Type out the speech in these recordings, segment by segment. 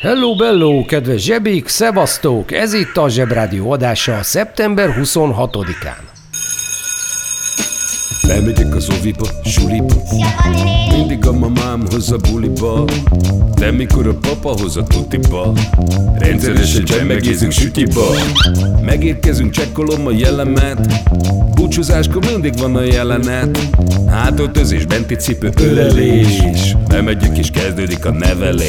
Hello, bello, kedves zsebik, szevasztók! Ez itt a Zsebrádió adása szeptember 26-án. Bemegyek az oviba, suliba Mindig a mamám hoz a buliba. De mikor a papa hoz a tutiba. Rendszeresen csemmegézünk sütiba. Megérkezünk, csekkolom a jellemet. Búcsúzáskor mindig van a jelenet. Hátöltözés, benti cipő, ölelés. Bemegyek és kezdődik a nevelés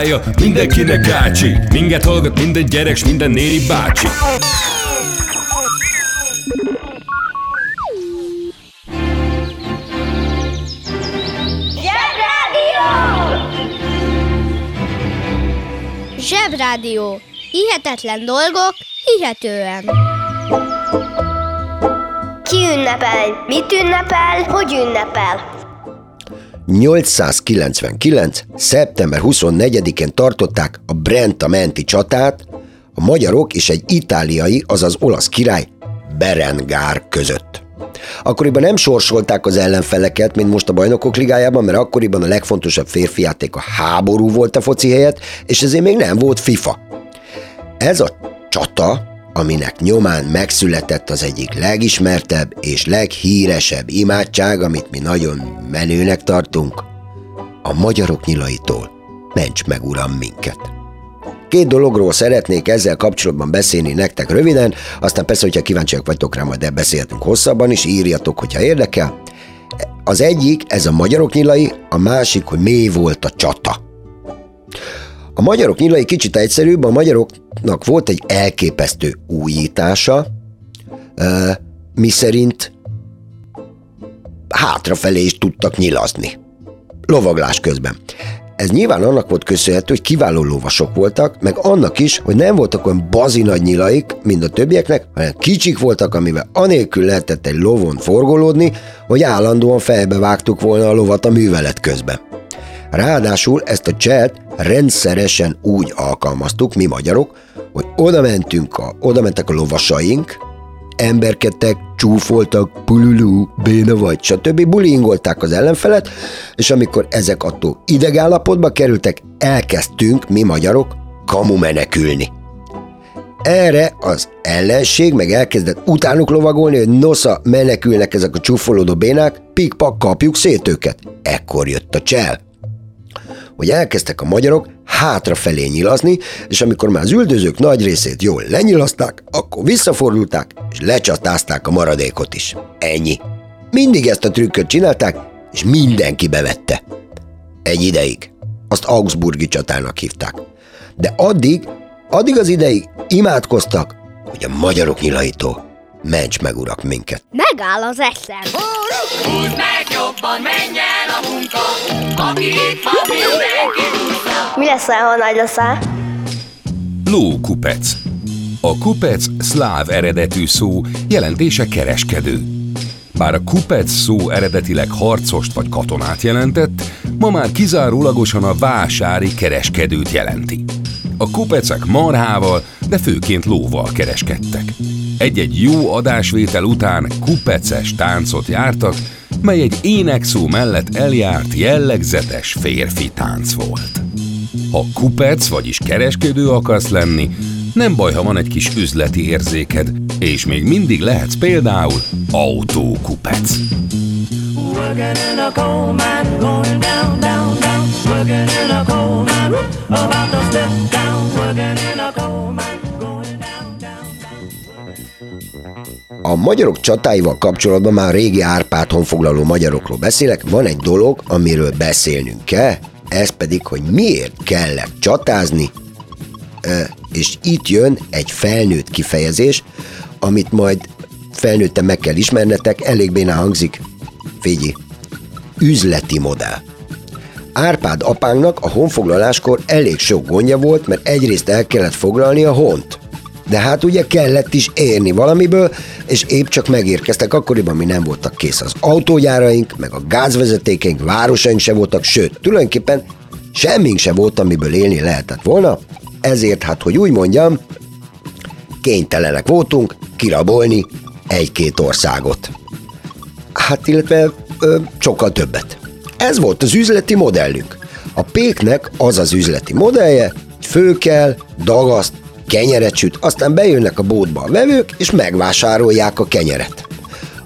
mindenkinek ácsi Minket hallgat minden gyerek, s minden néri bácsi Zsebrádió! Zsebrádió. Hihetetlen dolgok, hihetően. Ki ünnepel? Mit ünnepel? Hogy ünnepel? 899. szeptember 24-én tartották a Brenta menti csatát a magyarok és egy itáliai, azaz olasz király Berengár között. Akkoriban nem sorsolták az ellenfeleket, mint most a bajnokok ligájában, mert akkoriban a legfontosabb férfi játék a háború volt a foci helyett, és ezért még nem volt FIFA. Ez a csata, aminek nyomán megszületett az egyik legismertebb és leghíresebb imádság, amit mi nagyon menőnek tartunk, a magyarok nyilaitól. Ments meg, uram, minket! Két dologról szeretnék ezzel kapcsolatban beszélni nektek röviden, aztán persze, hogyha kíváncsiak vagytok rá, majd beszélhetünk hosszabban is, írjatok, hogyha érdekel. Az egyik, ez a magyarok nyilai, a másik, hogy mi volt a csata. A magyarok nyilai kicsit egyszerűbb, a magyaroknak volt egy elképesztő újítása, mi szerint hátrafelé is tudtak nyilazni. Lovaglás közben. Ez nyilván annak volt köszönhető, hogy kiváló lovasok voltak, meg annak is, hogy nem voltak olyan bazi nagy nyilaik, mint a többieknek, hanem kicsik voltak, amivel anélkül lehetett egy lovon forgolódni, hogy állandóan fejbe vágtuk volna a lovat a művelet közben. Ráadásul ezt a cselt rendszeresen úgy alkalmaztuk, mi magyarok, hogy oda mentünk a, oda mentek a lovasaink, emberkedtek, csúfoltak, pululú, béna vagy, stb. bullyingolták az ellenfelet, és amikor ezek attól idegállapotba kerültek, elkezdtünk, mi magyarok, kamu menekülni. Erre az ellenség meg elkezdett utánuk lovagolni, hogy nosza menekülnek ezek a csúfolódó bénák, pikpak kapjuk szét őket. Ekkor jött a csel hogy elkezdtek a magyarok hátrafelé nyilazni, és amikor már az üldözők nagy részét jól lenyilazták, akkor visszafordulták, és lecsatázták a maradékot is. Ennyi. Mindig ezt a trükköt csinálták, és mindenki bevette. Egy ideig. Azt Augsburgi csatának hívták. De addig, addig az ideig imádkoztak, hogy a magyarok nyilaitól ments meg urak minket. Megáll az eszem. Húzd meg jobban, menj el a munka, aki itt van, mindenki húzza. Mi leszel, ha nagy leszel? Lókupec. A kupec szláv eredetű szó, jelentése kereskedő. Bár a kupec szó eredetileg harcost vagy katonát jelentett, ma már kizárólagosan a vásári kereskedőt jelenti. A kupecek marhával de főként lóval kereskedtek. Egy-egy jó adásvétel után kupeces táncot jártak, mely egy énekszó mellett eljárt jellegzetes férfi tánc volt. Ha kupec, vagyis kereskedő akarsz lenni, nem baj, ha van egy kis üzleti érzéked, és még mindig lehetsz például autókupec. Working in a coal mine, going down, down, down. Working in a coal mine, about to step down. Working in a coal mine, A magyarok csatáival kapcsolatban már régi Árpád honfoglaló magyarokról beszélek, van egy dolog, amiről beszélnünk kell, ez pedig, hogy miért kellett csatázni, és itt jön egy felnőtt kifejezés, amit majd felnőtten meg kell ismernetek, elég bénán hangzik. Figyelj, üzleti modell. Árpád apánknak a honfoglaláskor elég sok gondja volt, mert egyrészt el kellett foglalni a hont. De hát ugye kellett is érni valamiből, és épp csak megérkeztek akkoriban, mi nem voltak kész az autógyáraink, meg a gázvezetékeink, városaink se voltak, sőt, tulajdonképpen semmink se volt, amiből élni lehetett volna, ezért hát, hogy úgy mondjam, kénytelenek voltunk kirabolni egy-két országot. Hát illetve ö, sokkal többet. Ez volt az üzleti modellünk. A péknek az az üzleti modellje, fő kell, dagaszt, kenyeret süt, aztán bejönnek a bótba a vevők, és megvásárolják a kenyeret.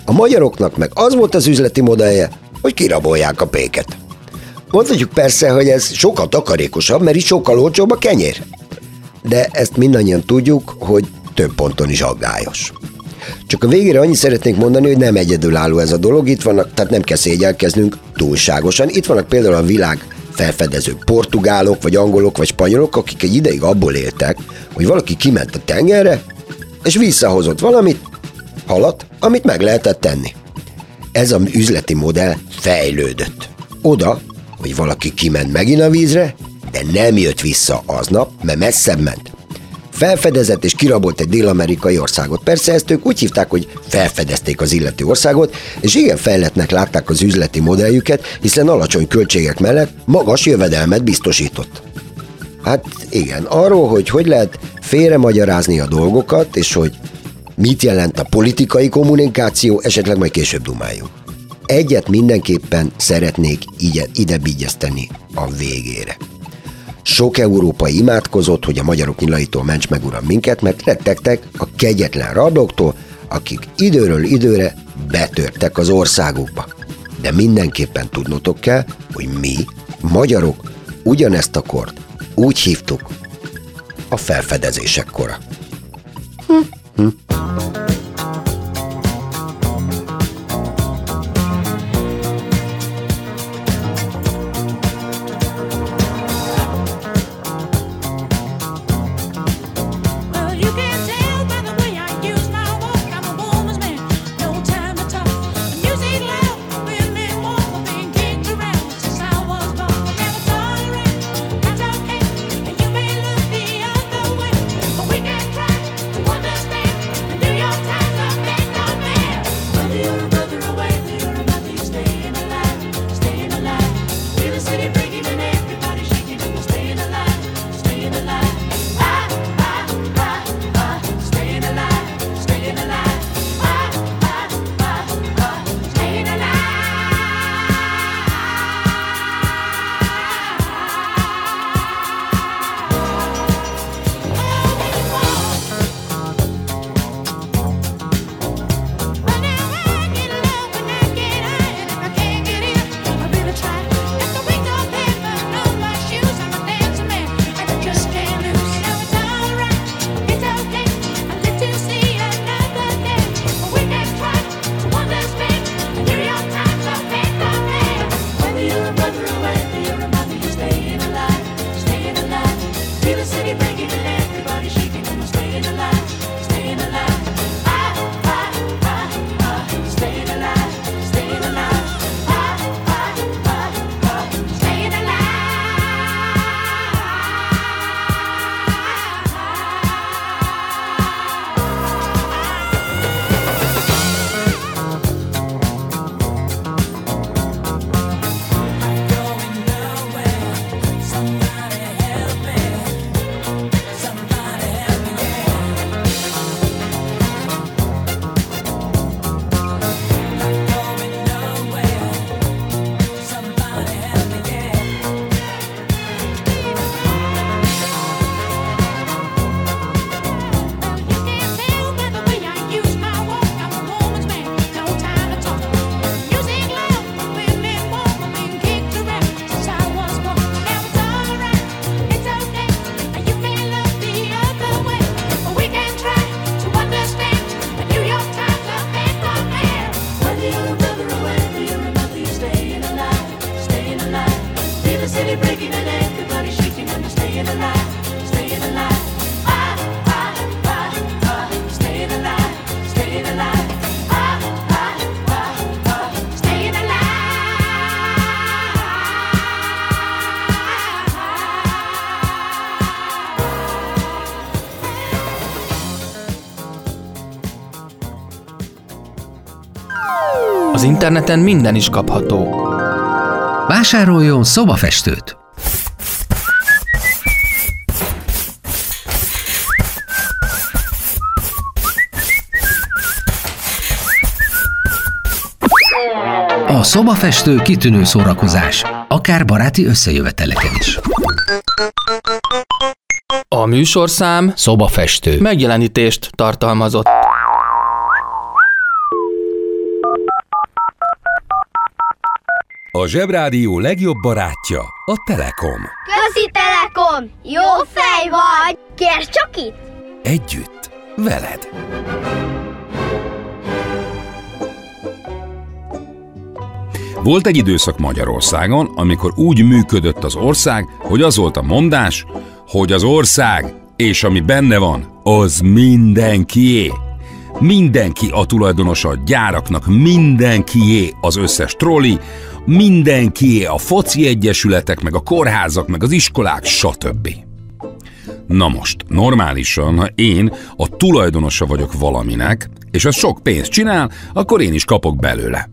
A magyaroknak meg az volt az üzleti modellje, hogy kirabolják a péket. Mondhatjuk persze, hogy ez sokkal takarékosabb, mert is sokkal olcsóbb a kenyér. De ezt mindannyian tudjuk, hogy több ponton is aggályos. Csak a végére annyit szeretnék mondani, hogy nem egyedülálló ez a dolog, itt vannak, tehát nem kell szégyelkeznünk túlságosan. Itt vannak például a világ felfedezők, portugálok, vagy angolok, vagy spanyolok, akik egy ideig abból éltek, hogy valaki kiment a tengerre, és visszahozott valamit, halat, amit meg lehetett tenni. Ez a üzleti modell fejlődött. Oda, hogy valaki kiment megint a vízre, de nem jött vissza aznap, mert messzebb ment. Felfedezett és kirabolt egy dél-amerikai országot. Persze ezt ők úgy hívták, hogy felfedezték az illető országot, és igen fejletnek látták az üzleti modelljüket, hiszen alacsony költségek mellett magas jövedelmet biztosított. Hát igen, arról, hogy hogy lehet félre magyarázni a dolgokat, és hogy mit jelent a politikai kommunikáció, esetleg majd később dumáljunk. Egyet mindenképpen szeretnék ide, ide a végére. Sok európai imádkozott, hogy a magyarok nyilaitól ments meg uram minket, mert rettegtek a kegyetlen rablóktól, akik időről időre betörtek az országukba. De mindenképpen tudnotok kell, hogy mi, magyarok, ugyanezt a kort úgy hívtuk a felfedezések kora. Well, interneten minden is kapható. Vásároljon szobafestőt! A szobafestő kitűnő szórakozás, akár baráti összejöveteleken is. A műsorszám Szobafestő. megjelenítést tartalmazott. A Zsebrádió legjobb barátja a Telekom. Közi Telekom! Jó fej vagy! Kérd csak itt! Együtt, veled. Volt egy időszak Magyarországon, amikor úgy működött az ország, hogy az volt a mondás, hogy az ország és ami benne van, az mindenkié. Mindenki a tulajdonosa a gyáraknak, mindenkié az összes troli, mindenkié a foci egyesületek, meg a kórházak, meg az iskolák, stb. Na most, normálisan, ha én a tulajdonosa vagyok valaminek, és az sok pénzt csinál, akkor én is kapok belőle.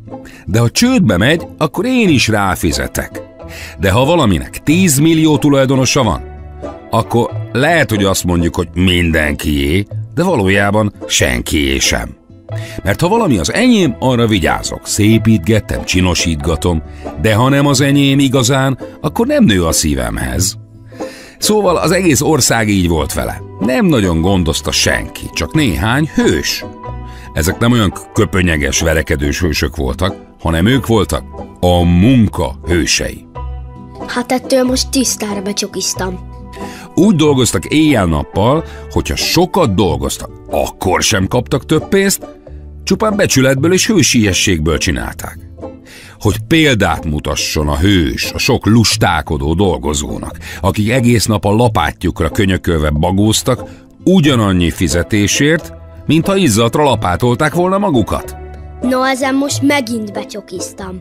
De ha csődbe megy, akkor én is ráfizetek. De ha valaminek 10 millió tulajdonosa van, akkor lehet, hogy azt mondjuk, hogy mindenkié, de valójában senkié sem. Mert ha valami az enyém, arra vigyázok, szépítgetem, csinosítgatom, de ha nem az enyém igazán, akkor nem nő a szívemhez. Szóval az egész ország így volt vele. Nem nagyon gondozta senki, csak néhány hős. Ezek nem olyan köpönyeges, verekedős hősök voltak, hanem ők voltak a munka hősei. Hát ettől most tisztára becsokiztam. Úgy dolgoztak éjjel-nappal, hogyha sokat dolgoztak, akkor sem kaptak több pénzt, csupán becsületből és hősiességből csinálták. Hogy példát mutasson a hős a sok lustálkodó dolgozónak, akik egész nap a lapátjukra könyökölve bagóztak, ugyanannyi fizetésért, mint ha izzatra lapátolták volna magukat. No, ezen most megint becsokiztam.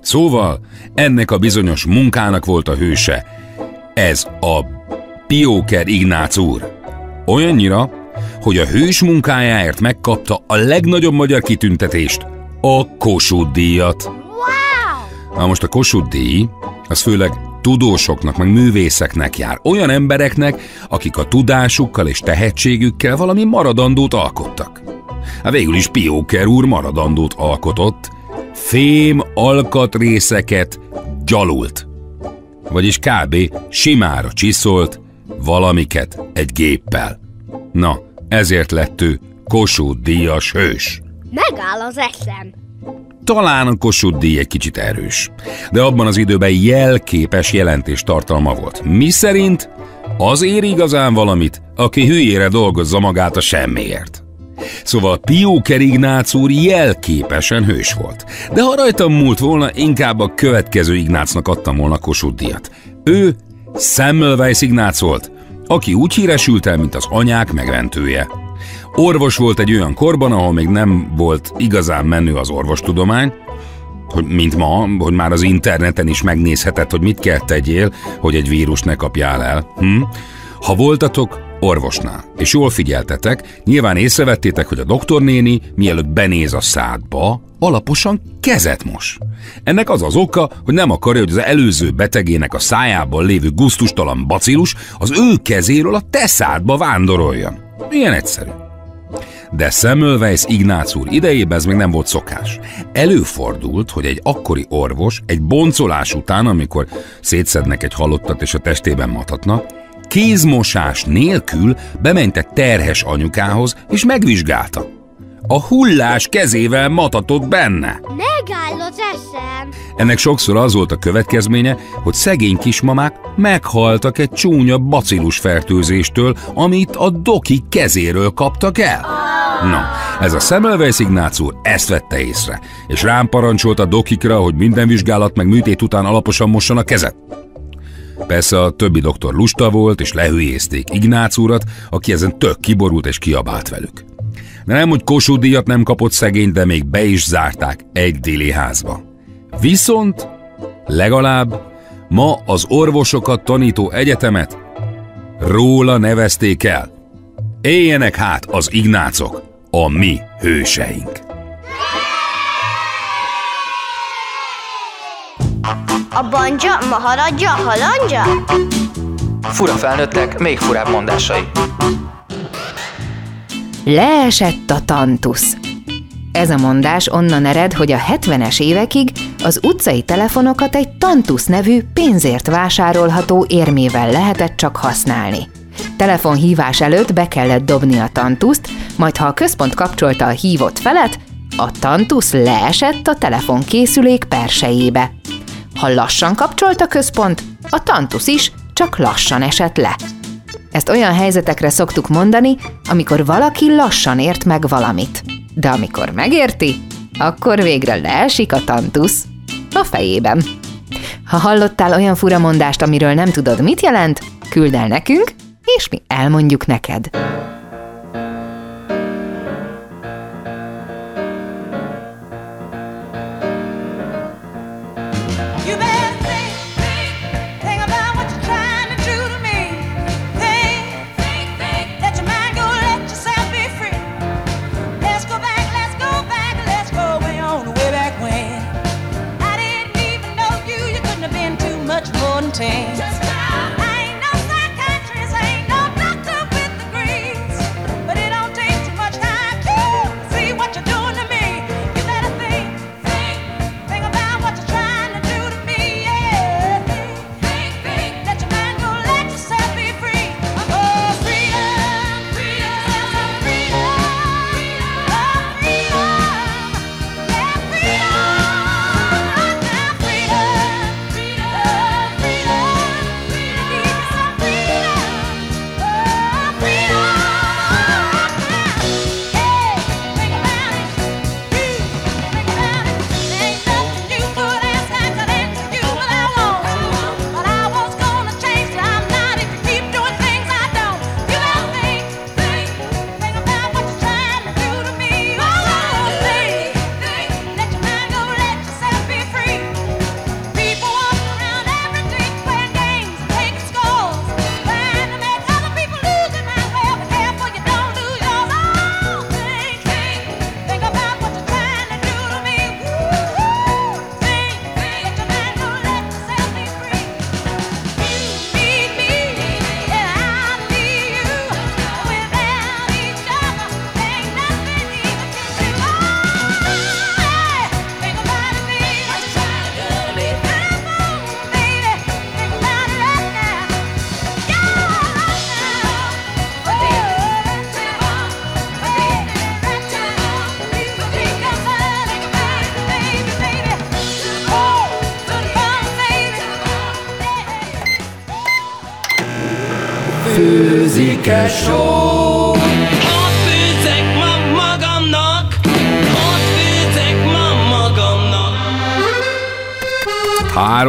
Szóval ennek a bizonyos munkának volt a hőse. Ez a Pióker Ignác úr. Olyannyira, hogy a hős munkájáért megkapta a legnagyobb magyar kitüntetést, a Kossuth díjat. Wow! Na most a Kossuth díj, az főleg tudósoknak, meg művészeknek jár. Olyan embereknek, akik a tudásukkal és tehetségükkel valami maradandót alkottak. Hát végül is Pióker úr maradandót alkotott, fém alkatrészeket gyalult. Vagyis kb. simára csiszolt valamiket egy géppel. Na, ezért lett ő Kossuth díjas hős. Megáll az eszem. Talán a Kossuth díj egy kicsit erős, de abban az időben jelképes jelentés tartalma volt. Mi szerint az ér igazán valamit, aki hülyére dolgozza magát a semmiért. Szóval Pióker Ignác úr jelképesen hős volt. De ha rajtam múlt volna, inkább a következő Ignácnak adtam volna Kossuth díjat. Ő Semmelweis Ignác volt, aki úgy híresült el, mint az anyák megmentője. Orvos volt egy olyan korban, ahol még nem volt igazán menő az orvostudomány, hogy mint ma, hogy már az interneten is megnézheted, hogy mit kell tegyél, hogy egy vírus ne kapjál el. Hm? Ha voltatok orvosnál, és jól figyeltetek, nyilván észrevettétek, hogy a doktornéni, mielőtt benéz a szádba, alaposan kezet mos. Ennek az az oka, hogy nem akarja, hogy az előző betegének a szájában lévő guztustalan bacillus az ő kezéről a te szádba vándoroljon. Ilyen egyszerű. De Semmelweis Ignác úr idejében ez még nem volt szokás. Előfordult, hogy egy akkori orvos egy boncolás után, amikor szétszednek egy halottat és a testében mathatnak, kézmosás nélkül bement egy terhes anyukához és megvizsgálta. A hullás kezével matatott benne. Megáll az eszem. Ennek sokszor az volt a következménye, hogy szegény kismamák meghaltak egy csúnya bacillus fertőzéstől, amit a doki kezéről kaptak el. Na, ez a Semmelweis Ignác úr ezt vette észre, és rám parancsolt a dokikra, hogy minden vizsgálat meg műtét után alaposan mosson a kezet. Persze a többi doktor lusta volt, és lehülyézték Ignác úrat, aki ezen tök kiborult és kiabált velük. De nem, hogy Kossuth nem kapott szegény, de még be is zárták egy déli házba. Viszont legalább ma az orvosokat tanító egyetemet róla nevezték el. Éljenek hát az ignácok, a mi hőseink. A banja, maharadja, halandja? Fura felnőttek, még furább mondásai. Leesett a tantusz. Ez a mondás onnan ered, hogy a 70-es évekig az utcai telefonokat egy tantusz nevű pénzért vásárolható érmével lehetett csak használni. Telefonhívás előtt be kellett dobni a tantuszt, majd ha a központ kapcsolta a hívott felet, a tantusz leesett a telefonkészülék persejébe. Ha lassan kapcsolt a központ, a tantusz is csak lassan esett le. Ezt olyan helyzetekre szoktuk mondani, amikor valaki lassan ért meg valamit. De amikor megérti, akkor végre leesik a tantusz a fejében. Ha hallottál olyan furamondást, amiről nem tudod, mit jelent, küld el nekünk, és mi elmondjuk neked.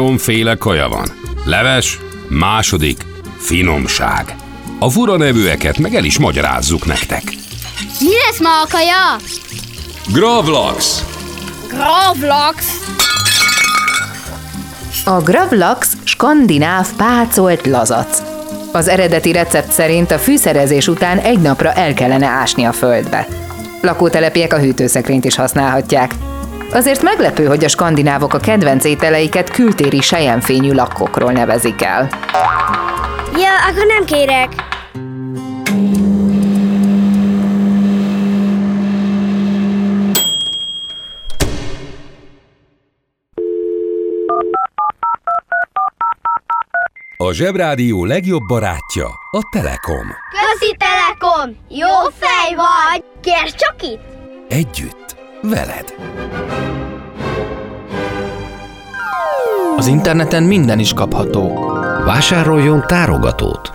Háromféle kaja van. Leves, második, finomság. A fura nevűeket meg el is magyarázzuk nektek. Mi lesz ma a kaja? Gravlax, Gravlax. A gravlax skandináv pácolt lazac. Az eredeti recept szerint a fűszerezés után egy napra el kellene ásni a földbe. Lakótelepiek a hűtőszekrényt is használhatják. Azért meglepő, hogy a skandinávok a kedvenc ételeiket kültéri sejemfényű lakkokról nevezik el. Ja, akkor nem kérek. a Zsebrádió legjobb barátja, a Telekom. Közi Telekom! Jó fej vagy! Kérd csak itt! Együtt, veled. Az interneten minden is kapható. Vásároljon tárogatót.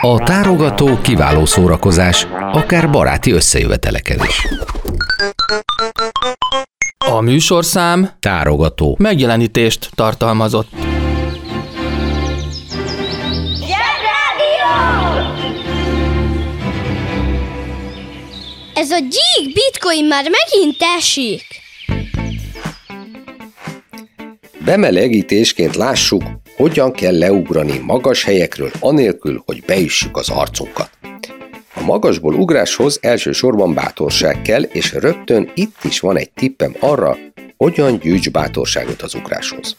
A tárogató kiváló szórakozás, akár baráti összejöveteleken is. A műsorszám Tárogató. megjelenítést tartalmazott. Ez a gyík bitcoin már megint esik. Bemelegítésként lássuk, hogyan kell leugrani magas helyekről anélkül, hogy beüssük az arcunkat. A magasból ugráshoz elsősorban bátorság kell, és rögtön itt is van egy tippem arra, hogyan gyűjts bátorságot az ugráshoz.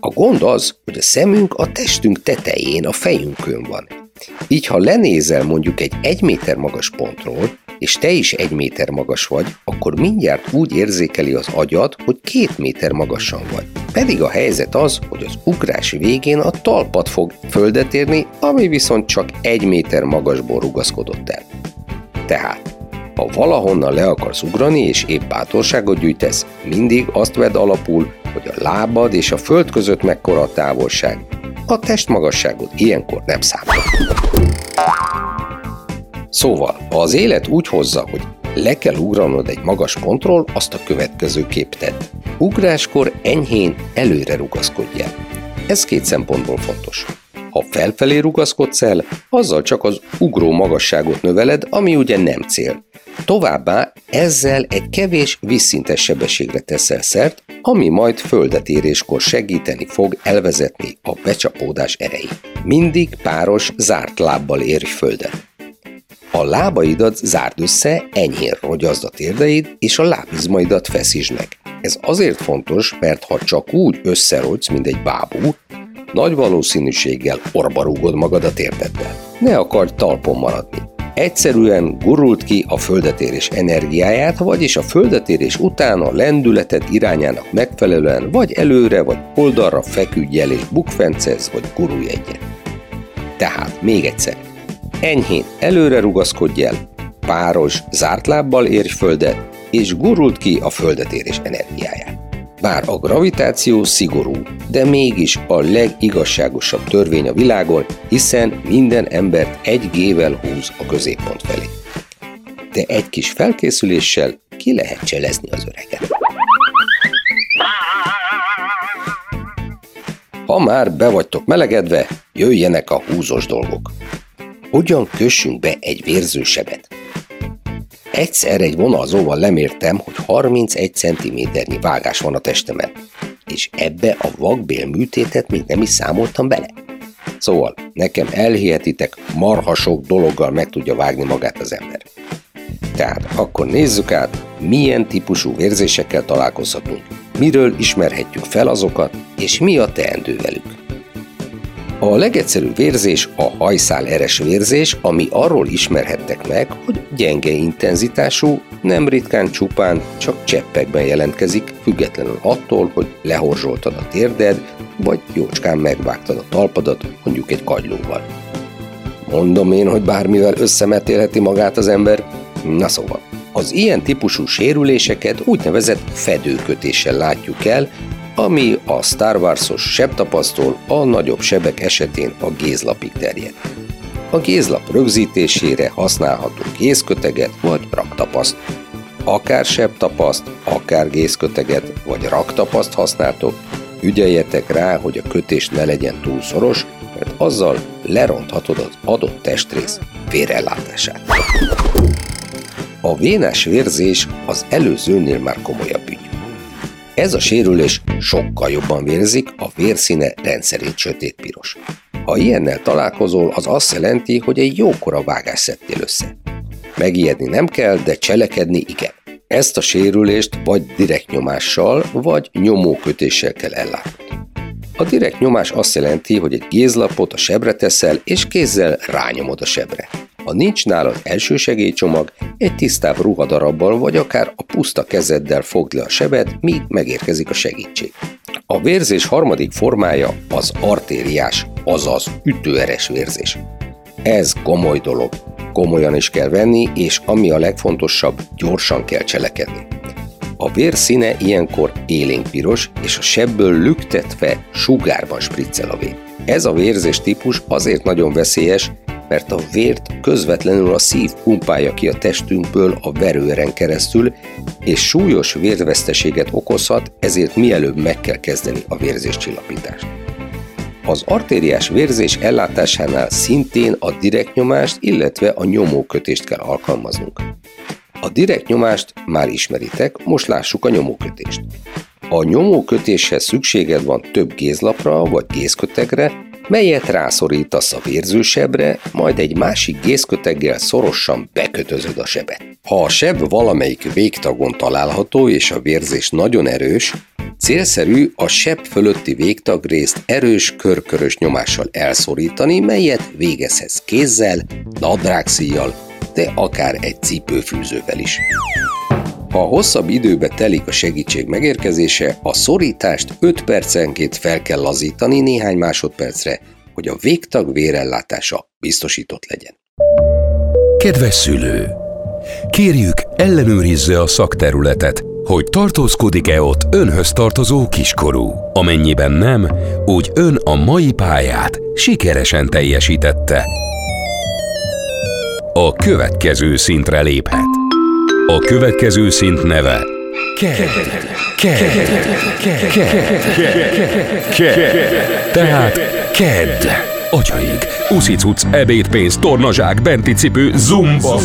A gond az, hogy a szemünk a testünk tetején, a fejünkön van. Így, ha lenézel mondjuk egy egy méter magas pontról, és te is egy méter magas vagy, akkor mindjárt úgy érzékeli az agyad, hogy két méter magasan vagy. Pedig a helyzet az, hogy az ugrás végén a talpad fog földet érni, ami viszont csak egy méter magasból rugaszkodott el. Tehát, ha valahonnan le akarsz ugrani és épp bátorságot gyűjtesz, mindig azt vedd alapul, hogy a lábad és a föld között mekkora a távolság. A testmagasságod ilyenkor nem számít. Szóval, ha az élet úgy hozza, hogy le kell ugranod egy magas pontról, azt a következő kép tedd. Ugráskor enyhén előre rugaszkodjál. Ez két szempontból fontos. Ha felfelé rugaszkodsz el, azzal csak az ugró magasságot növeled, ami ugye nem cél. Továbbá ezzel egy kevés vízszintes sebességre teszel szert, ami majd földet éréskor segíteni fog elvezetni a becsapódás erejét. Mindig páros, zárt lábbal érj földet. A lábaidat zárd össze, enyhén rogyazd a térdeid, és a lábizmaidat feszítsd meg. Ez azért fontos, mert ha csak úgy összerogysz, mint egy bábú, nagy valószínűséggel orba rúgod magad a térdeddel. Ne akarj talpon maradni. Egyszerűen gurult ki a földetérés energiáját, vagyis a földetérés után a lendületed irányának megfelelően vagy előre, vagy oldalra feküdj el és bukfencez, vagy gurulj egyet. Tehát még egyszer, enyhén előre rugaszkodj el, páros, zárt lábbal érj földet, és gurult ki a földetérés energiáját. Bár a gravitáció szigorú, de mégis a legigazságosabb törvény a világon, hiszen minden embert egy gével húz a középpont felé. De egy kis felkészüléssel ki lehet cselezni az öreget. Ha már be vagytok melegedve, jöjjenek a húzós dolgok. Hogyan kössünk be egy vérzősebet? Egyszer egy vonalzóval lemértem, hogy 31 cm-nyi vágás van a testemen, és ebbe a vakbél műtétet még nem is számoltam bele. Szóval, nekem elhihetitek, marha sok dologgal meg tudja vágni magát az ember. Tehát akkor nézzük át, milyen típusú vérzésekkel találkozhatunk, miről ismerhetjük fel azokat, és mi a teendő velük. A legegyszerűbb vérzés a hajszál eres vérzés, ami arról ismerhettek meg, hogy gyenge intenzitású, nem ritkán csupán csak cseppekben jelentkezik, függetlenül attól, hogy lehorzsoltad a térded, vagy jócskán megvágtad a talpadat, mondjuk egy kagylóval. Mondom én, hogy bármivel összemetélheti magát az ember? Na szóval, az ilyen típusú sérüléseket úgynevezett fedőkötéssel látjuk el, ami a Star Wars-os sebtapasztól a nagyobb sebek esetén a gézlapig terjed. A gézlap rögzítésére használható gézköteget vagy raktapaszt. Akár sebtapaszt, akár gézköteget vagy raktapaszt használtok, ügyeljetek rá, hogy a kötés ne legyen túl szoros, mert azzal leronthatod az adott testrész vérellátását. A vénás vérzés az előzőnél már komolyabb ügy. Ez a sérülés sokkal jobban vérzik, a vérszíne rendszerint sötétpiros. Ha ilyennel találkozol, az azt jelenti, hogy egy jókora vágás szedtél össze. Megijedni nem kell, de cselekedni igen. Ezt a sérülést vagy direkt nyomással, vagy nyomókötéssel kell ellátni. A direkt nyomás azt jelenti, hogy egy gézlapot a sebre teszel, és kézzel rányomod a sebre. Ha nincs nálad elsősegélycsomag, egy tisztább ruhadarabbal vagy akár a puszta kezeddel fogd le a sebet, míg megérkezik a segítség. A vérzés harmadik formája az artériás, azaz ütőeres vérzés. Ez komoly dolog, komolyan is kell venni, és ami a legfontosabb, gyorsan kell cselekedni. A vér színe ilyenkor élénkpiros, és a sebből lüktetve sugárban spriccel a vér. Ez a vérzés típus azért nagyon veszélyes, mert a vért közvetlenül a szív pumpálja ki a testünkből a verőeren keresztül, és súlyos vérveszteséget okozhat, ezért mielőbb meg kell kezdeni a vérzéscsillapítást. Az artériás vérzés ellátásánál szintén a direkt nyomást, illetve a nyomókötést kell alkalmaznunk. A direkt nyomást már ismeritek, most lássuk a nyomókötést. A nyomókötéshez szükséged van több gézlapra vagy gézkötegre, melyet rászorítasz a vérzősebre, majd egy másik gészköteggel szorosan bekötözöd a sebet. Ha a seb valamelyik végtagon található és a vérzés nagyon erős, célszerű a seb fölötti végtagrészt erős körkörös nyomással elszorítani, melyet végezhetsz kézzel, nadrágszíjjal, de akár egy cipőfűzővel is. Ha hosszabb időbe telik a segítség megérkezése, a szorítást 5 percenként fel kell lazítani néhány másodpercre, hogy a végtag vérellátása biztosított legyen. Kedves szülő! Kérjük, ellenőrizze a szakterületet, hogy tartózkodik-e ott önhöz tartozó kiskorú. Amennyiben nem, úgy ön a mai pályát sikeresen teljesítette. A következő szintre léphet. A következő szint neve. Tehát Ked. Atyaig, uszicuc, ebédpénz, tornazsák, benti cipő, zumba.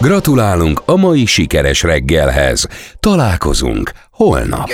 Gratulálunk a mai sikeres reggelhez. Találkozunk holnap.